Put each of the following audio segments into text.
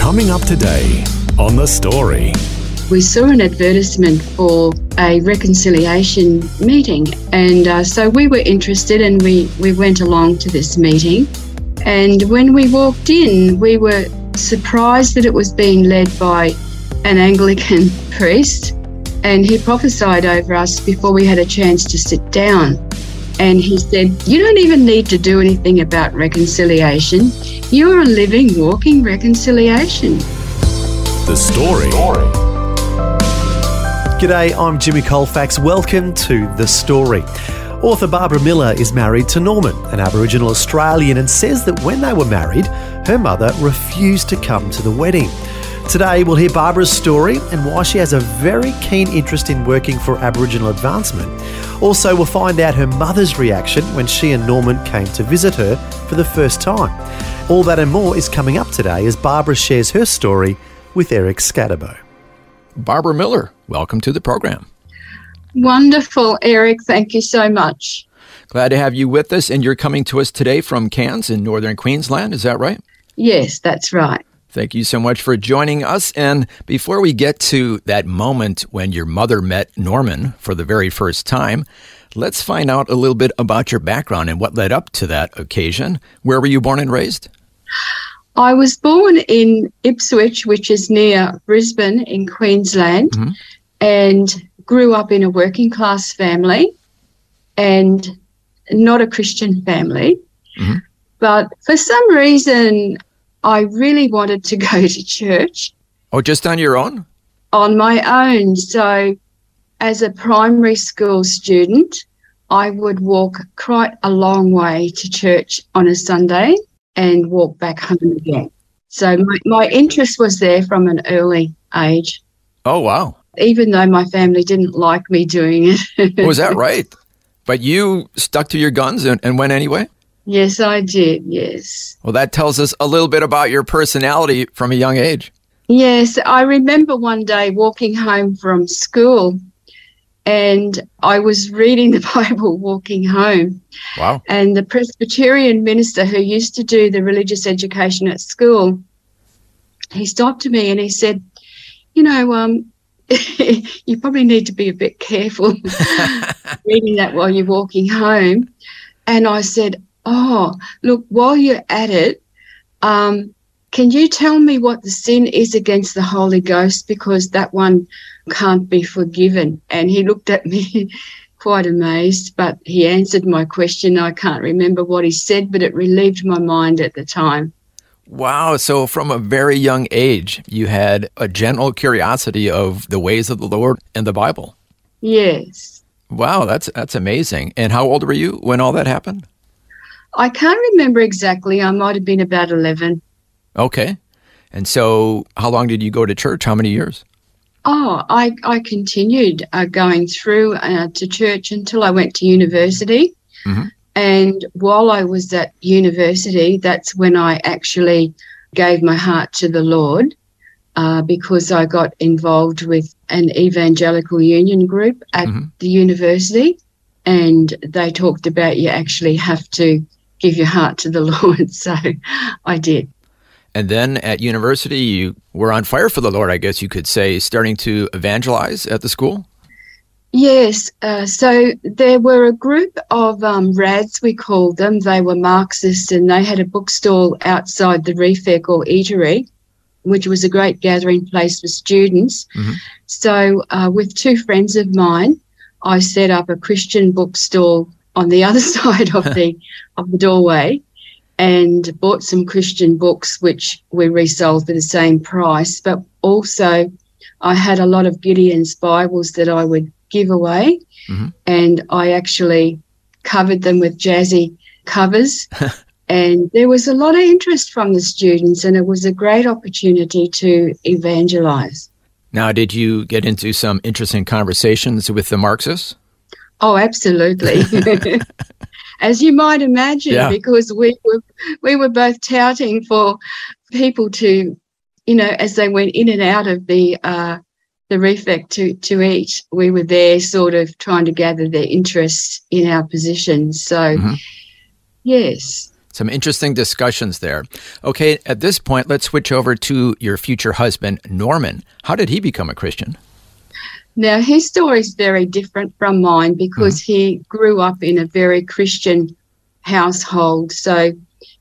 Coming up today on The Story. We saw an advertisement for a reconciliation meeting, and uh, so we were interested and we, we went along to this meeting. And when we walked in, we were surprised that it was being led by an Anglican priest, and he prophesied over us before we had a chance to sit down. And he said, You don't even need to do anything about reconciliation. You're a living, walking reconciliation. The Story. G'day, I'm Jimmy Colfax. Welcome to The Story. Author Barbara Miller is married to Norman, an Aboriginal Australian, and says that when they were married, her mother refused to come to the wedding. Today, we'll hear Barbara's story and why she has a very keen interest in working for Aboriginal advancement. Also, we'll find out her mother's reaction when she and Norman came to visit her for the first time. All that and more is coming up today as Barbara shares her story with Eric Skattebo. Barbara Miller, welcome to the program. Wonderful, Eric. Thank you so much. Glad to have you with us, and you're coming to us today from Cairns in northern Queensland. Is that right? Yes, that's right. Thank you so much for joining us. And before we get to that moment when your mother met Norman for the very first time, let's find out a little bit about your background and what led up to that occasion. Where were you born and raised? I was born in Ipswich, which is near Brisbane in Queensland, Mhm. and grew up in a working class family and not a Christian family. Mhm. But for some reason, I really wanted to go to church Oh, just on your own? on my own. So, as a primary school student, I would walk quite a long way to church on a Sunday and walk back home again. So, my, my interest was there from an early age, Oh, wow. even though my family didn't like me doing it. Was that right? But you stuck to your guns and, and went anyway? yes, I did. Yes. Well, that tells us a little bit about your personality from a young age. Yes, I remember one day walking home from school and I was reading the Bible walking home. Wow. And the Presbyterian minister who used to do the religious education at school, he stopped me and he said, You know, um, you probably need to be a bit careful reading that while you're walking home. And I said, Oh, look, while you're at it, um, can you tell me what the sin is against the Holy Ghost? Because that one can't be forgiven. And he looked at me quite amazed, but he answered my question. I can't remember what he said, but it relieved my mind at the time. Wow. So, from a very young age, you had a general curiosity of the ways of the Lord and the Bible. Yes. Wow, that's that's amazing. And how old were you when all that happened? I can't remember exactly. I might have been about 11. Okay. And so, how long did you go to church? How many years? Oh, I, I continued uh, going through uh, to church until I went to university. Mhm. And while I was at university, that's when I actually gave my heart to the Lord uh, because I got involved with an evangelical union group at Mhm. the university. And they talked about you actually have to give your heart to the Lord. So I did. And then at university, you were on fire for the Lord, I guess you could say, starting to evangelize at the school. Yes, uh, so there were a group of um, rads, we called them. They were Marxists and they had a bookstall outside the Refec or Eatery, which was a great gathering place for students. Mhm. So, uh, with two friends of mine, I set up a Christian bookstall on the other side of the of the doorway, and bought some Christian books, which we resold for the same price. But also, I had a lot of Gideon's Bibles that I would give away, Mhm. and I actually covered them with jazzy covers And there was a lot of interest from the students, and it was a great opportunity to evangelize. Now, did you get into some interesting conversations with the Marxists? Oh, absolutely. As you might imagine, Yeah. because we were we were both touting for people to, you know, as they went in and out of the uh, the refect to to eat, we were there, sort of trying to gather their interest in our positions. So, Mhm. yes, Some interesting discussions there. Okay, at this point, let's switch over to your future husband, Norman. How did he become a Christian? Now, his story is very different from mine because he grew up in a very Christian household. So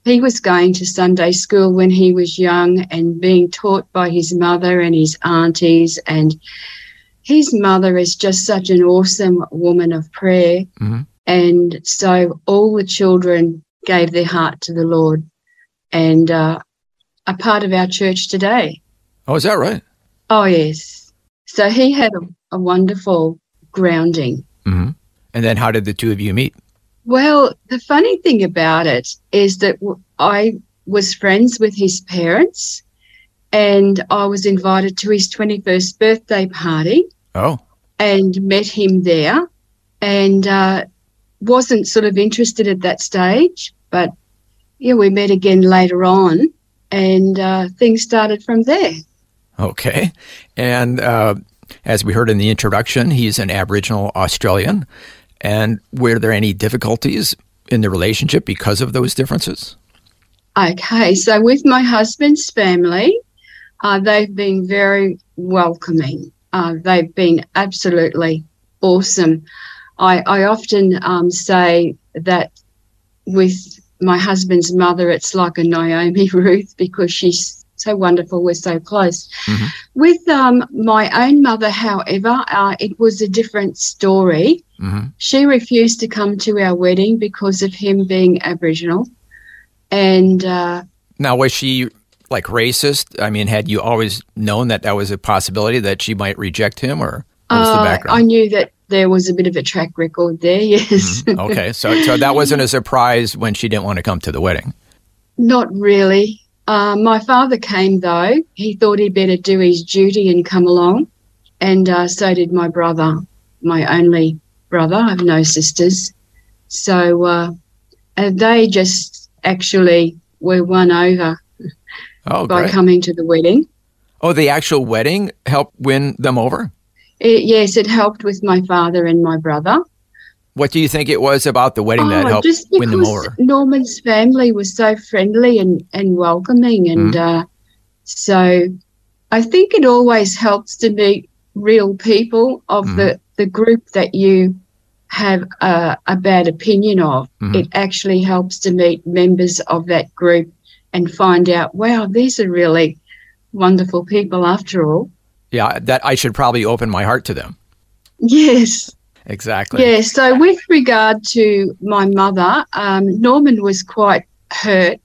he was going to Sunday school when he was young and being taught by his mother and his aunties. And his mother is just such an awesome woman of prayer. Mhm. And so all the children gave their heart to the Lord and uh, are part of our church today. Oh, is that right? Oh, yes. So he had a, a wonderful grounding. hmm And then how did the two of you meet? Well, the funny thing about it is that I was friends with his parents and I was invited to his 21st birthday party Oh, and met him there and uh, wasn't sort of interested at that stage. But yeah, we met again later on and uh, things started from there. okay. And uh, as we heard in the introduction, he's an Aboriginal Australian. And were there any difficulties in the relationship because of those differences? Okay, so with my husband's family, uh, they've been very welcoming. Uh, they've been absolutely awesome. I, I often um, say that with my husband's mother, it's like a Naomi Ruth because she's so wonderful. We're so close. Mhm. With um, my own mother, however, uh, it was a different story. hmm She refused to come to our wedding because of him being Aboriginal. And uh, Now, was she like racist? I mean, had you always known that that was a possibility that she might reject him, or what was the Uh, I knew that there was a bit of a track record there, yes. Mhm. okay, so so that wasn't a surprise when she didn't want to come to the wedding. Not really. Uh, my father came though. He thought he'd better do his duty and come along. And uh, so did my brother, my only brother. I have no sisters. So uh, and they just actually were won over Oh, by great! coming to the wedding. Oh, the actual wedding helped win them over. It, yes, it helped with my father and my brother. What do you think it was about the wedding that Oh, helped just win them over? Norman's family was so friendly and, and welcoming. And Mm-hmm. uh, so I think it always helps to meet real people of Mm-hmm. the, the group that you have a, a bad opinion of. Mhm. It actually helps to meet members of that group and find out, wow, these are really wonderful people after all. Yeah, that I should probably open my heart to them. Yes. Exactly. Yeah, so with regard to my mother, um, Norman was quite hurt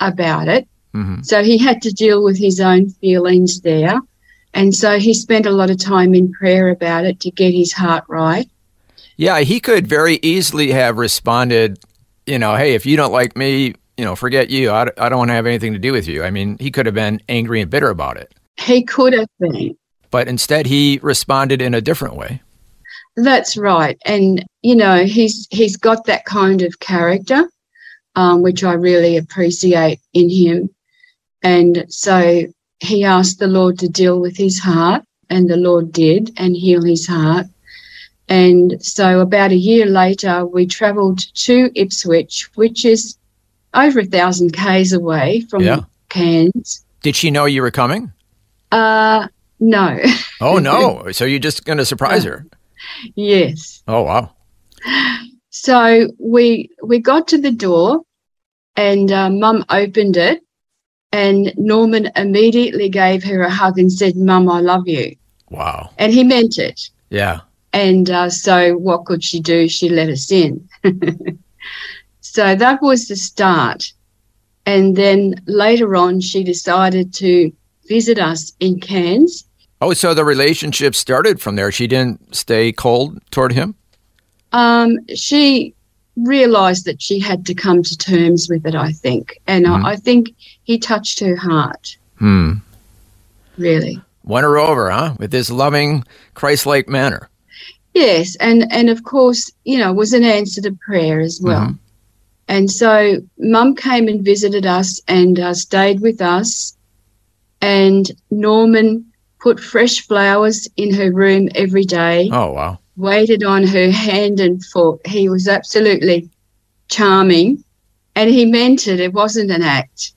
about it. hmm So he had to deal with his own feelings there. And so he spent a lot of time in prayer about it to get his heart right. Yeah, he could very easily have responded, you know, hey, if you don't like me, you know, forget you. I, I don't want to have anything to do with you. I mean, he could have been angry and bitter about it. He could have been. But instead, he responded in a different way. That's right. And, you know, he's he's got that kind of character, um, which I really appreciate in him. And so he asked the Lord to deal with his heart, and the Lord did and heal his heart. And so about a year later, we travelled to Ipswich, which is over a thousand k's away from Yeah. Cairns. Did she know you were coming? Uh, no, Oh, no. so you're just going to surprise her? Yes. Oh, wow. So we we got to the door, and uh, Mum opened it, and Norman immediately gave her a hug and said, "Mum, I love you," Wow. and he meant it. Yeah. And uh, so, what could she do? She let us in. so that was the start, and then later on, she decided to visit us in Cairns. Oh, so the relationship started from there. She didn't stay cold toward him? Um, she realized that she had to come to terms with it, I think. And Mhm. I, I think he touched her heart, Hmm. really. Won her over, huh? With this loving, Christ-like manner. Yes, and and of course, you know, it was an answer to prayer as well. Mhm. And so, Mum came and visited us and uh, stayed with us. And Norman put fresh flowers in her room every day, Oh wow. waited on her hand and foot. He was absolutely charming, and he meant it. It wasn't an act.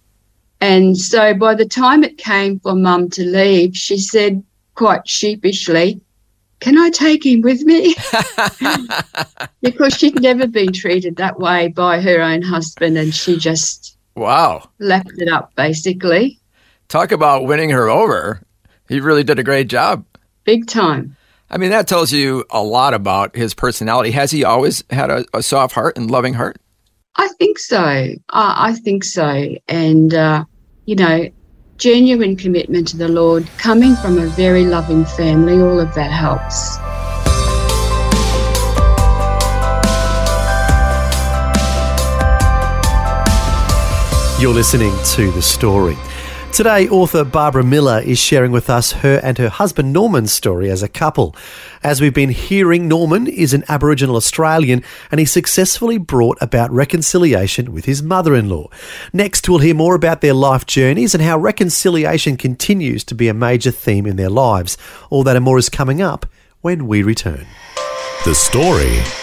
And so, by the time it came for Mum to leave, she said quite sheepishly, can I take him with me? because she'd never been treated that way by her own husband and she just Wow. lapped it up basically. Talk about winning her over. He really did a great job. Big time. I mean, that tells you a lot about his personality. Has he always had a, a soft heart and loving heart? I think so. I, I think so. And, uh, you know, genuine commitment to the Lord, coming from a very loving family, all of that helps. You're listening to The Story. Today, author Barbara Miller is sharing with us her and her husband Norman's story as a couple. As we've been hearing, Norman is an Aboriginal Australian and he successfully brought about reconciliation with his mother in law. Next, we'll hear more about their life journeys and how reconciliation continues to be a major theme in their lives. All that and more is coming up when we return. The Story.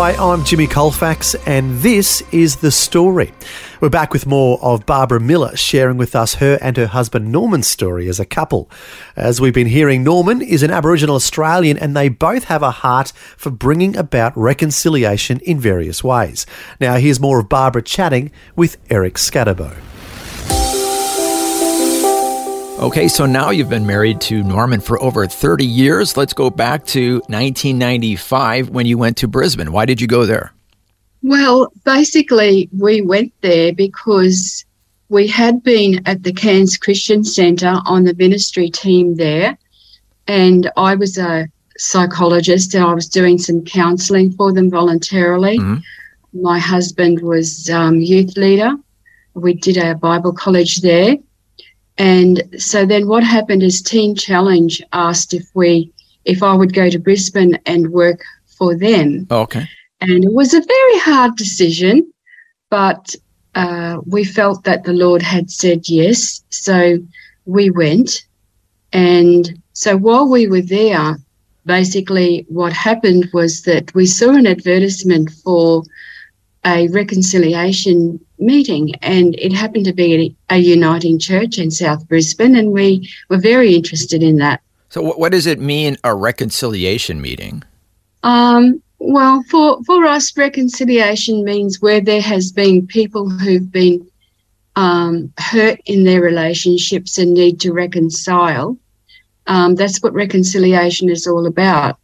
Hi, I'm Jimmy Colfax, and this is The Story. We're back with more of Barbara Miller sharing with us her and her husband Norman's story as a couple. As we've been hearing, Norman is an Aboriginal Australian, and they both have a heart for bringing about reconciliation in various ways. Now, here's more of Barbara chatting with Eric Skattebo. Okay, so now you've been married to Norman for over 30 years. Let's go back to 1995 when you went to Brisbane. Why did you go there? Well, basically, we went there because we had been at the Cairns Christian Centre on the ministry team there, and I was a psychologist and I was doing some counselling for them voluntarily. Mhm. My husband was um, youth leader. We did a Bible college there. And so then what happened is Teen Challenge asked if we if I would go to Brisbane and work for them. Okay. And it was a very hard decision, but uh, we felt that the Lord had said yes. So we went. And so while we were there, basically what happened was that we saw an advertisement for a reconciliation meeting, and it happened to be a, a uniting church in South Brisbane, and we were very interested in that. So, what, what does it mean, a reconciliation meeting? Um, well, for, for us, reconciliation means where there has been people who've been um, hurt in their relationships and need to reconcile. Um, that's what reconciliation is all about.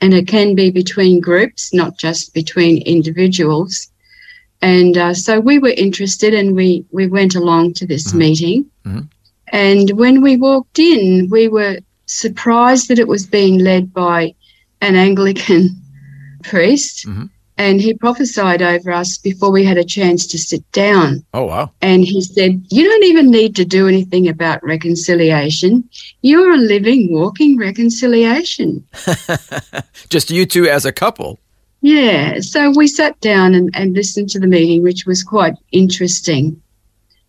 And it can be between groups, not just between individuals. And uh, so we were interested and we, we went along to this meeting. Mhm. And when we walked in, we were surprised that it was being led by an Anglican priest. Mhm. And he prophesied over us before we had a chance to sit down. Oh, wow. And he said, You don't even need to do anything about reconciliation. You're a living, walking reconciliation. Just you two as a couple. Yeah. So we sat down and, and listened to the meeting, which was quite interesting.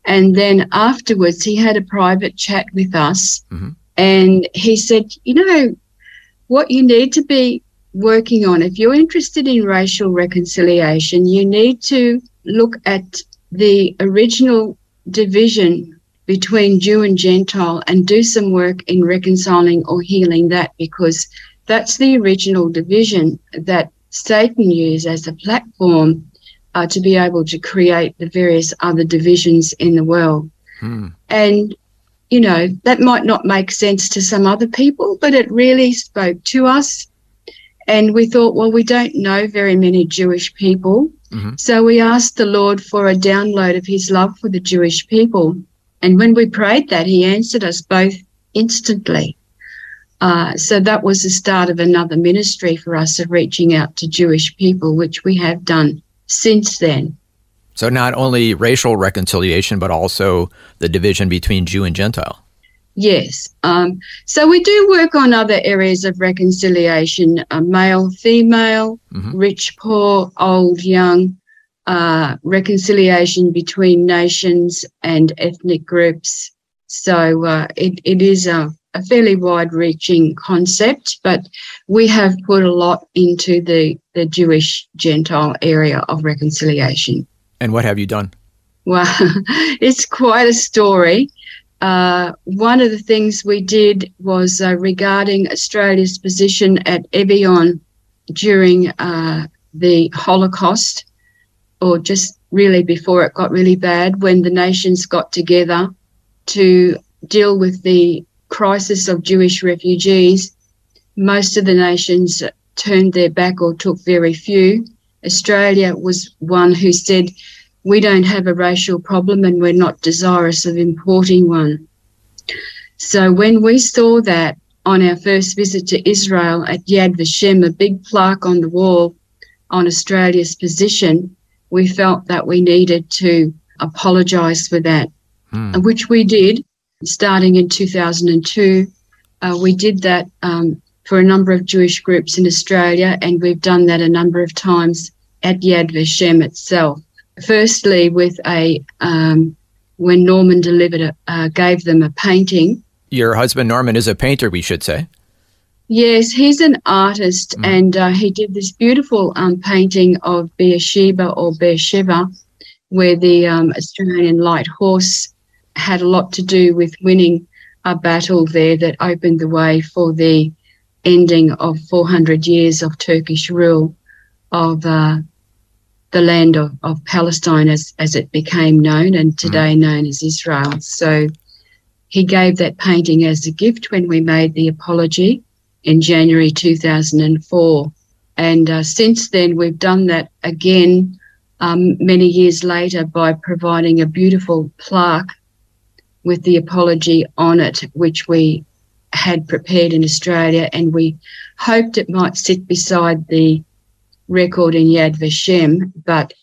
And then afterwards, he had a private chat with us. Mhm. And he said, You know, what you need to be working on, if you're interested in racial reconciliation, you need to look at the original division between Jew and Gentile and do some work in reconciling or healing that because that's the original division that Satan used as a platform uh, to be able to create the various other divisions in the world. Hmm. And you know, that might not make sense to some other people, but it really spoke to us. And we thought, well, we don't know very many Jewish people. Mm-hmm. So we asked the Lord for a download of his love for the Jewish people. And when we prayed that, he answered us both instantly. Uh, so that was the start of another ministry for us of reaching out to Jewish people, which we have done since then. So not only racial reconciliation, but also the division between Jew and Gentile. Yes. Um, so we do work on other areas of reconciliation uh, male, female, mm-hmm. rich, poor, old, young, uh, reconciliation between nations and ethnic groups. So uh, it, it is a, a fairly wide reaching concept, but we have put a lot into the, the Jewish Gentile area of reconciliation. And what have you done? Well, it's quite a story. Uh, one of the things we did was uh, regarding Australia's position at Evian during uh, the Holocaust, or just really before it got really bad, when the nations got together to deal with the crisis of Jewish refugees. Most of the nations turned their back or took very few. Australia was one who said, we don't have a racial problem and we're not desirous of importing one. So when we saw that on our first visit to Israel at Yad Vashem, a big plaque on the wall on Australia's position, we felt that we needed to apologise for that, hmm. which we did starting in 2002. Uh, we did that um, for a number of Jewish groups in Australia, and we've done that a number of times at Yad Vashem itself firstly with a um, when Norman delivered a, uh, gave them a painting. Your husband Norman is a painter, we should say. Yes, he's an artist, mm. and uh, he did this beautiful um, painting of Beersheba or Beersheba, where the um, Australian light horse had a lot to do with winning a battle there that opened the way for the ending of 400 years of Turkish rule of uh, the land of, of Palestine as, as it became known and today mm. known as Israel. So he gave that painting as a gift when we made the apology in January 2004. And uh, since then, we've done that again um, many years later by providing a beautiful plaque with the apology on it, which we had prepared in Australia. And we hoped it might sit beside the record in Yad Vashem, but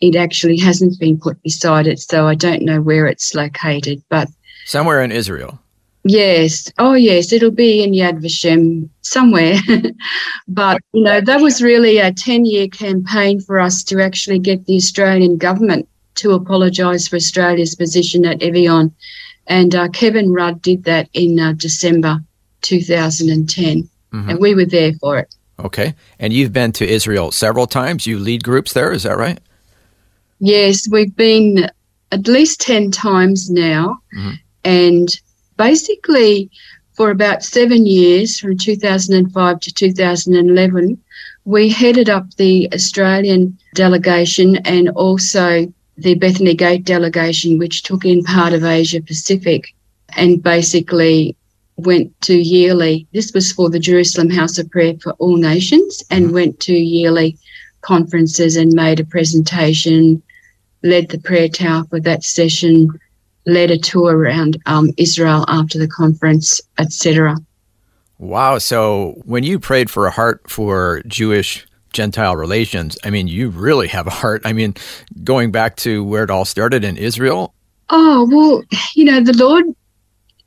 it actually hasn't been put beside it, so I don't know where it's located. But somewhere in Israel. Yes. Oh, yes. It'll be in Yad Vashem somewhere. but you know, that was really a ten-year campaign for us to actually get the Australian government to apologise for Australia's position at Evian, and uh, Kevin Rudd did that in uh, December 2010, mm-hmm. and we were there for it. Okay. And you've been to Israel several times. You lead groups there, is that right? Yes, we've been at least 10 times now. Mm-hmm. And basically, for about seven years, from 2005 to 2011, we headed up the Australian delegation and also the Bethany Gate delegation, which took in part of Asia Pacific. And basically, went to yearly, this was for the Jerusalem House of Prayer for All Nations, and mm-hmm. went to yearly conferences and made a presentation, led the prayer tower for that session, led a tour around um, Israel after the conference, etc. Wow. So when you prayed for a heart for Jewish Gentile relations, I mean, you really have a heart. I mean, going back to where it all started in Israel. Oh, well, you know, the Lord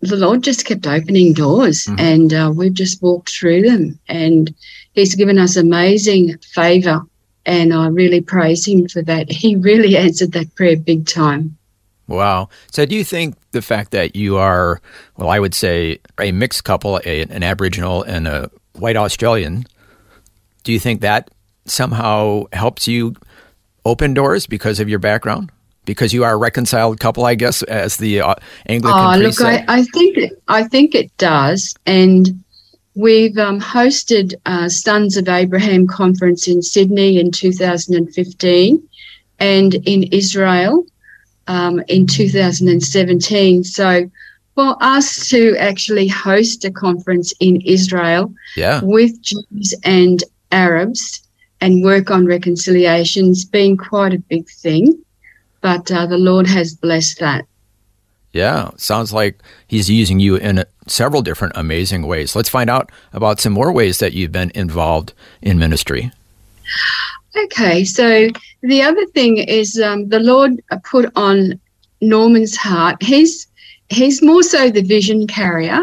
the Lord just kept opening doors mm-hmm. and uh, we've just walked through them. And He's given us amazing favor. And I really praise Him for that. He really answered that prayer big time. Wow. So, do you think the fact that you are, well, I would say a mixed couple, a, an Aboriginal and a white Australian, do you think that somehow helps you open doors because of your background? because you are a reconciled couple, I guess, as the uh, Anglican oh, look, I, I, think it, I think it does, and we've um, hosted uh, Sons of Abraham conference in Sydney in 2015, and in Israel um, in 2017. So for us to actually host a conference in Israel Yeah. with Jews and Arabs and work on reconciliation's been quite a big thing. But uh, the Lord has blessed that. Yeah. Sounds like he's using you in several different amazing ways. Let's find out about some more ways that you've been involved in ministry. Okay, so the other thing is um, the Lord put on Norman's heart. He's he's more so the vision carrier,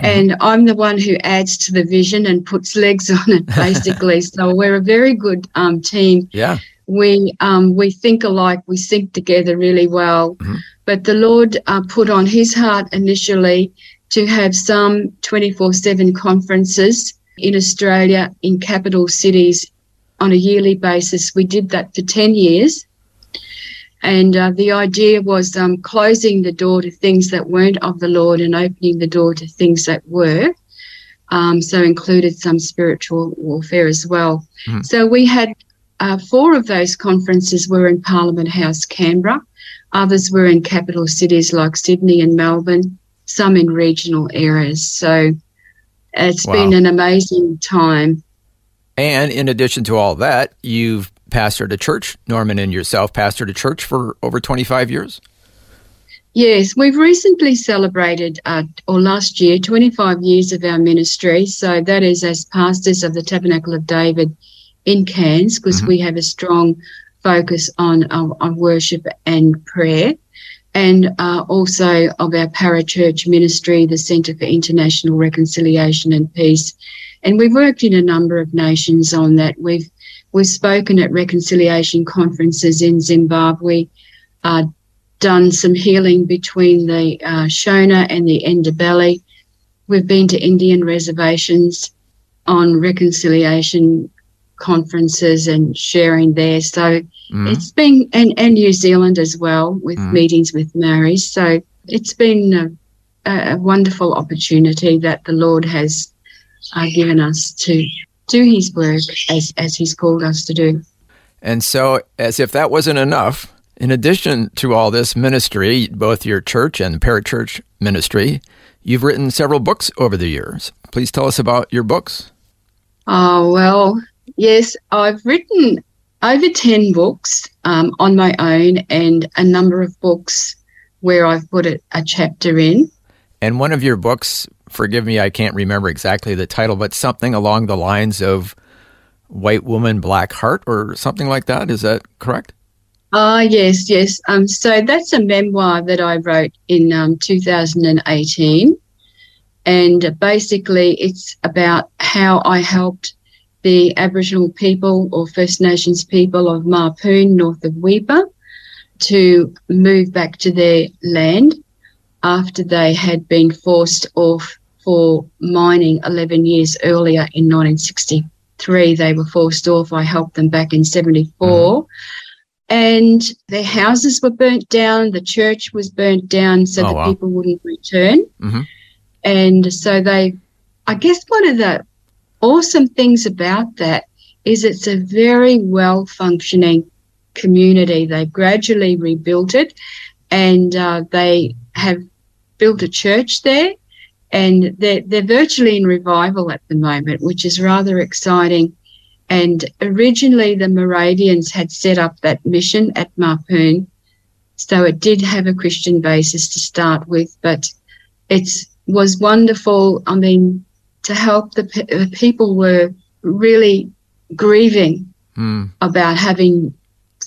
and I'm the one who adds to the vision and puts legs on it, basically. so we're a very good um, team. Yeah. We um, we think alike. We sync together really well. Mhm. But the Lord uh, put on His heart initially to have some 24/7 conferences in Australia in capital cities on a yearly basis. We did that for 10 years. And uh, the idea was um, closing the door to things that weren't of the Lord and opening the door to things that were. Um, so included some spiritual warfare as well. Mhm. So we had uh, four of those conferences were in Parliament House, Canberra. Others were in capital cities like Sydney and Melbourne. Some in regional areas. So it's Wow. been an amazing time. And in addition to all that, you've pastored a church. Norman and yourself pastored a church for over 25 years. Yes, we've recently celebrated, uh, or last year, 25 years of our ministry. So that is as pastors of the Tabernacle of David in Cairns, because Mhm. we have a strong focus on, on, on worship and prayer. And uh, also of our parachurch ministry, the Centre for International Reconciliation and Peace. And we've worked in a number of nations on that. We've we've spoken at reconciliation conferences in Zimbabwe, uh, done some healing between the uh, Shona and the Ndebele. We've been to Indian reservations on reconciliation conferences and sharing there. So Mhm. it's been, and, and New Zealand as well, with Mhm. meetings with Maoris. So it's been a, a wonderful opportunity that the Lord has uh, given us to do His work as, as He's called us to do. And so, as if that wasn't enough, in addition to all this ministry, both your church and the parachurch ministry, you've written several books over the years. Please tell us about your books. Oh, well, yes, I've written over 10 books um, on my own and a number of books where I've put a, a chapter in. And one of your books, forgive me, I can't remember exactly the title, but something along the lines of White Woman, Black Heart, or something like that. Is that correct? Ah, yes, yes. Um, so that's a memoir that I wrote in um, 2018. And basically, it's about how I helped the Aboriginal people or First Nations people of Mapoon, north of Weipa, to move back to their land after they had been forced off for mining 11 years earlier in 1963. They were forced off. I helped them back in 74 and their houses were burnt down. The church was burnt down so Oh, that wow. people wouldn't return. Mhm. And so they, I guess, one of the awesome things about that is it's a very well functioning community. They've gradually rebuilt it and uh, they have built a church there and they're, they're virtually in revival at the moment, which is rather exciting. And originally, the Moravians had set up that mission at Mapoon. So it did have a Christian basis to start with, but it was wonderful. I mean, to help the, pe- the people were really grieving Hmm. about having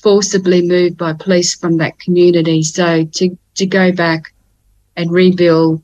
forcibly moved by police from that community. So to, to go back and rebuild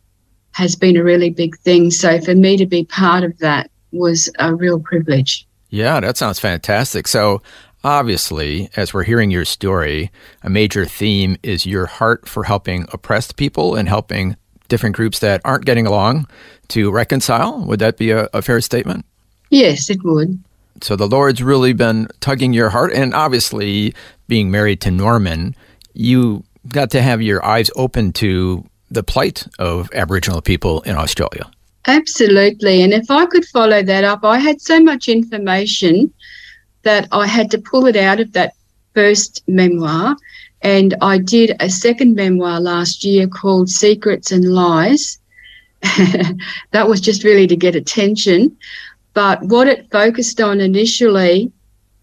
has been a really big thing. So for me to be part of that was a real privilege. Yeah, that sounds fantastic. So, obviously, as we're hearing your story, a major theme is your heart for helping oppressed people and helping different groups that aren't getting along to reconcile. Would that be a, a fair statement? Yes, it would. So, the Lord's really been tugging your heart. And obviously, being married to Norman, you got to have your eyes open to the plight of Aboriginal people in Australia. Absolutely. And if I could follow that up, I had so much information that I had to pull it out of that first memoir And I did a second memoir last year called Secrets and Lies. that was just really to get attention. But what it focused on initially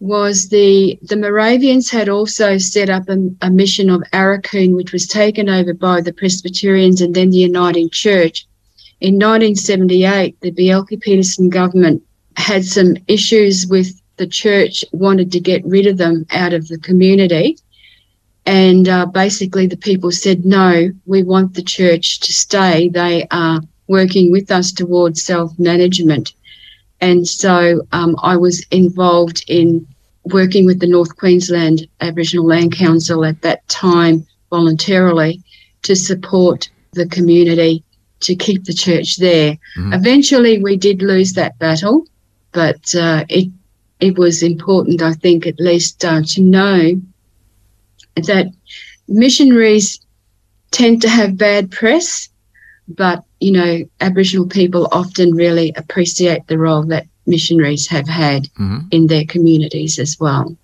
was the the Moravians had also set up a, a mission of Aurukun, which was taken over by the Presbyterians and then the Uniting Church. In 1978, the Bjelke-Petersen government had some issues with the church, wanted to get rid of them out of the community. And uh, basically, the people said, no, we want the church to stay. They are working with us towards self management. And so um, I was involved in working with the North Queensland Aboriginal Land Council at that time voluntarily to support the community to keep the church there. Mm-hmm. Eventually, we did lose that battle, but uh, it it was important, I think, at least uh, to know that missionaries tend to have bad press, but you know, Aboriginal people often really appreciate the role that missionaries have had mm-hmm. in their communities as well.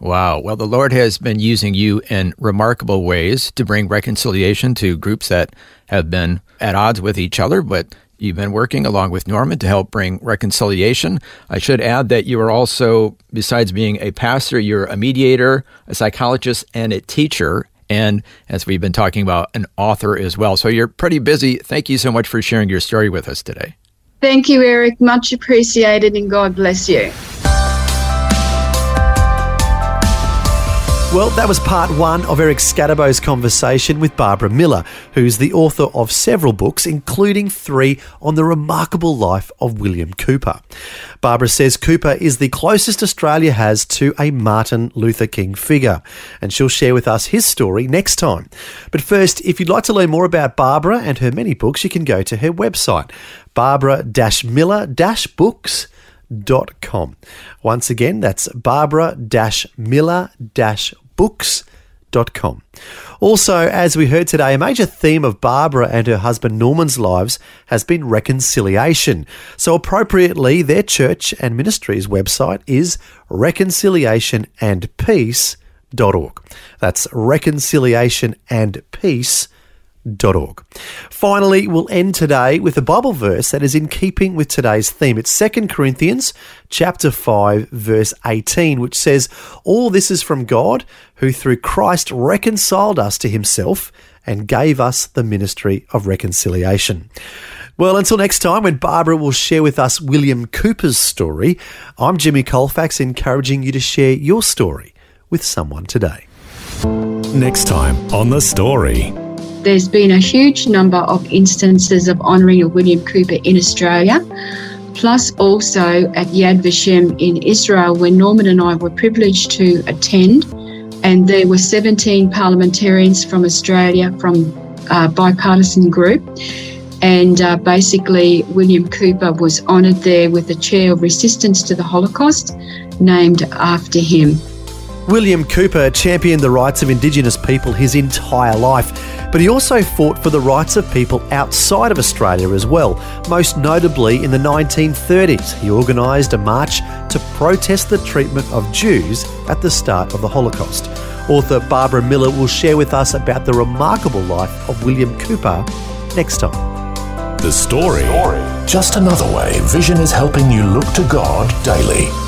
Wow. Well, the Lord has been using you in remarkable ways to bring reconciliation to groups that have been at odds with each other, but you've been working along with Norman to help bring reconciliation. I should add that you are also, besides being a pastor, you're a mediator, a psychologist, and a teacher. And as we've been talking about, an author as well. So you're pretty busy. Thank you so much for sharing your story with us today. Thank you, Eric. Much appreciated, and God bless you. Well, that was part one of Eric Skattebo's conversation with Barbara Miller, who's the author of several books, including three on the remarkable life of William Cooper. Barbara says Cooper is the closest Australia has to a Martin Luther King figure, and she'll share with us his story next time. But first, if you'd like to learn more about Barbara and her many books, you can go to her website, barbara-miller-books.com barbara-miller-books.com. Once again, that's barbara-miller-books.com. Also, as we heard today, a major theme of Barbara and her husband Norman's lives has been reconciliation. So, appropriately, their church and ministry's website is reconciliationandpeace.org. That's reconciliationandpeace.org org. Finally, we'll end today with a Bible verse that is in keeping with today's theme. It's 2 Corinthians chapter 5 verse 18 which says, "All this is from God, who through Christ reconciled us to himself and gave us the ministry of reconciliation." Well, until next time, when Barbara will share with us William Cooper's story, I'm Jimmy Colfax, encouraging you to share your story with someone today. Next time on The Story there's been a huge number of instances of honouring of William Cooper in Australia, plus also at Yad Vashem in Israel, where Norman and I were privileged to attend. And there were 17 parliamentarians from Australia from a bipartisan group. And uh, basically, William Cooper was honoured there with a chair of resistance to the Holocaust named after him. William Cooper championed the rights of Indigenous people his entire life, but he also fought for the rights of people outside of Australia as well. Most notably, in the 1930s, he organised a march to protest the treatment of Jews at the start of the Holocaust. Author Barbara Miller will share with us about the remarkable life of William Cooper next time. The story. Just another way Vision is helping you look to God daily.